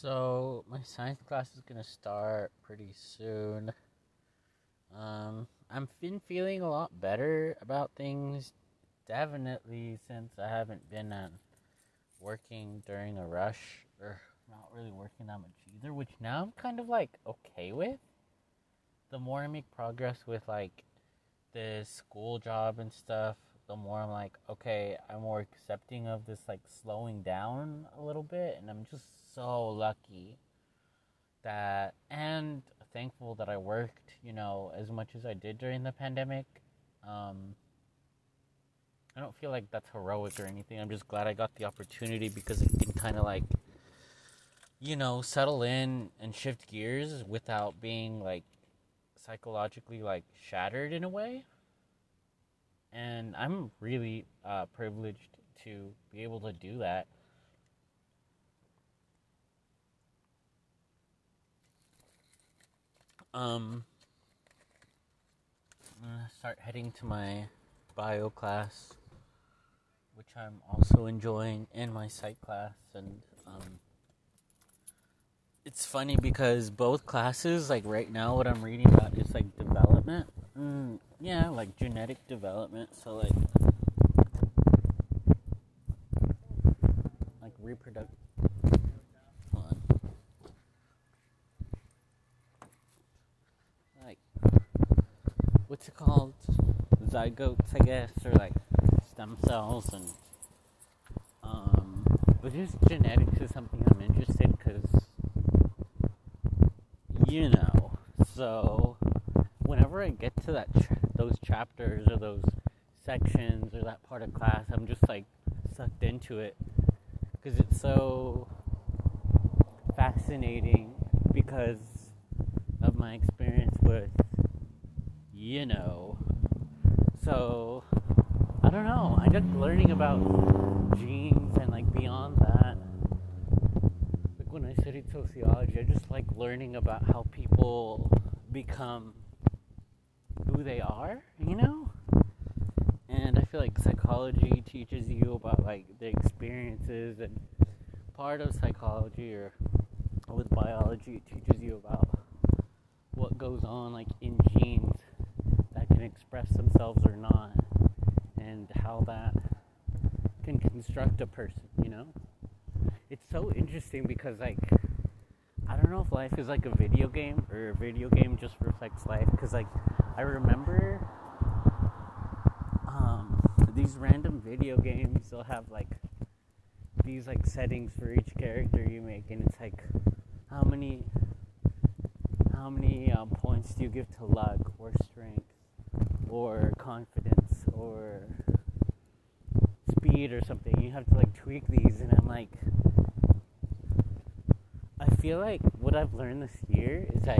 So my science class is gonna start pretty soon. Um, I'm been feeling a lot better about things, definitely since I haven't been uh, working during a rush or not really working that much either. Which now I'm kind of like okay with. The more I make progress with like the school job and stuff, the more I'm like, okay, I'm more accepting of this like slowing down a little bit, and I'm just so lucky that and thankful that I worked, you know, as much as I did during the pandemic. Um, I don't feel like that's heroic or anything. I'm just glad I got the opportunity because it can kind of like, you know, settle in and shift gears without being like psychologically like shattered in a way and I'm really uh, privileged to be able to do that. Um, I'm gonna start heading to my bio class, which I'm also enjoying, and my psych class, and um, it's funny because both classes, like right now, what I'm reading about is like development. Mm, yeah, like genetic development. So like, like reproductive. What's it called? Zygotes, I guess, or like stem cells and um, but just genetics is something I'm interested because you know. So whenever I get to that ch- those chapters or those sections or that part of class, I'm just like sucked into it because it's so fascinating because of my experience with you know. So I don't know. I just learning about genes and like beyond that. Like when I studied sociology, I just like learning about how people become who they are, you know? And I feel like psychology teaches you about like the experiences and part of psychology or with biology it teaches you about what goes on like in genes that can express themselves or not and how that can construct a person, you know? It's so interesting because like I don't know if life is like a video game or a video game just reflects life because like I remember um, these random video games. They'll have like these like settings for each character you make, and it's like how many how many um, points do you give to luck or strength or confidence or speed or something. You have to like tweak these, and I'm like. I feel like what I've learned this year is that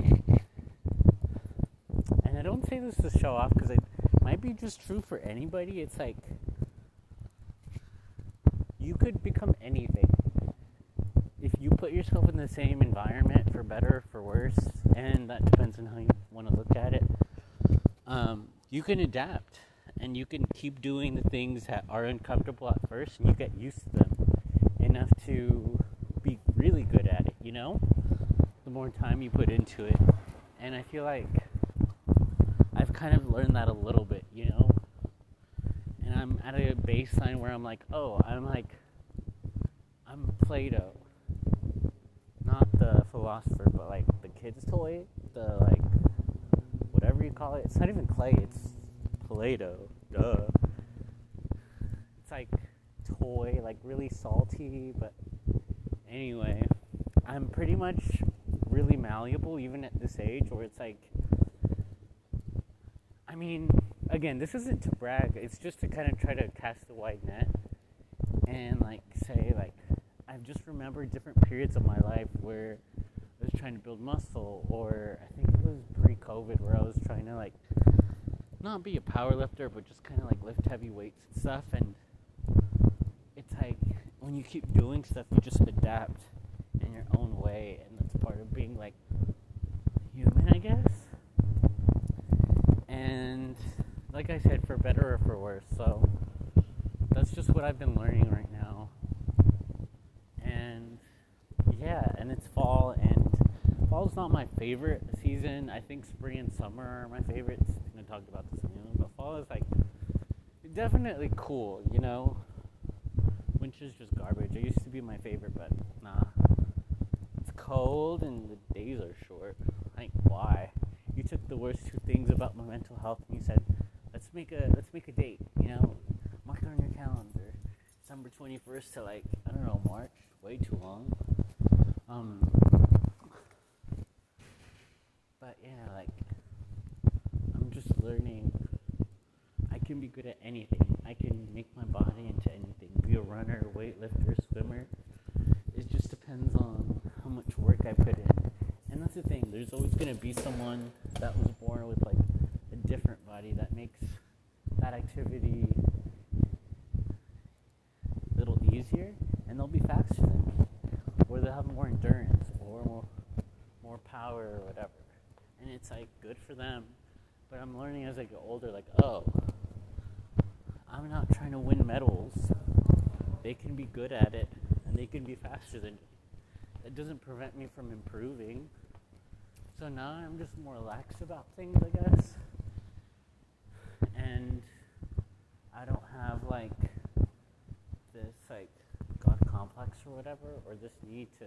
don't say this to show off because it might be just true for anybody. It's like you could become anything if you put yourself in the same environment, for better or for worse, and that depends on how you want to look at it. Um, you can adapt and you can keep doing the things that are uncomfortable at first, and you get used to them enough to be really good at it. You know, the more time you put into it, and I feel like kind of learned that a little bit, you know? And I'm at a baseline where I'm like, oh, I'm like, I'm Plato. Not the philosopher, but like the kid's toy, the like, whatever you call it. It's not even clay, it's Play-Doh. Duh. It's like toy, like really salty, but anyway, I'm pretty much really malleable even at this age where it's like I mean, again, this isn't to brag. It's just to kind of try to cast a wide net and like say like I've just remembered different periods of my life where I was trying to build muscle, or I think it was pre-COVID where I was trying to like not be a power lifter, but just kind of like lift heavy weights and stuff. And it's like when you keep doing stuff, you just adapt in your own way, and that's part of being like human, I guess and like I said, for better or for worse. So that's just what I've been learning right now. And yeah, and it's fall, and fall's not my favorite season. I think spring and summer are my favorites. I'm gonna talk about this in a but fall is like definitely cool, you know. Winter's just garbage. It used to be my favorite, but nah. It's cold and the days are short. Like why? The worst two things about my mental health and you said, "Let's make a let's make a date." You know, mark it on your calendar. December twenty first to like I don't know March. Way too long. Um. But yeah, like I'm just learning. I can be good at anything. I can make my body into anything. Be a runner, weightlifter, swimmer. It just depends on how much work I put in. There's always gonna be someone that was born with like a different body that makes that activity a little easier, and they'll be faster than me, or they'll have more endurance, or more more power, or whatever. And it's like good for them. But I'm learning as I get older, like, oh, I'm not trying to win medals. They can be good at it, and they can be faster than me. That doesn't prevent me from improving. So now I'm just more lax about things, I guess. And I don't have like this like God complex or whatever, or this need to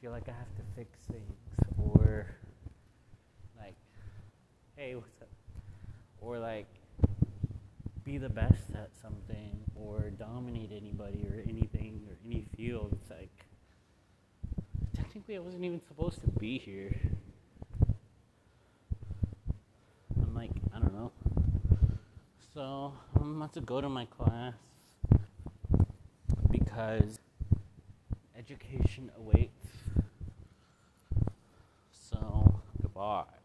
feel like I have to fix things, or like, hey, what's up? Or like be the best at something, or dominate anybody or anything or any field. It's like technically I wasn't even supposed to be here. I'm like, I don't know. So I'm about to go to my class because education awaits. So goodbye.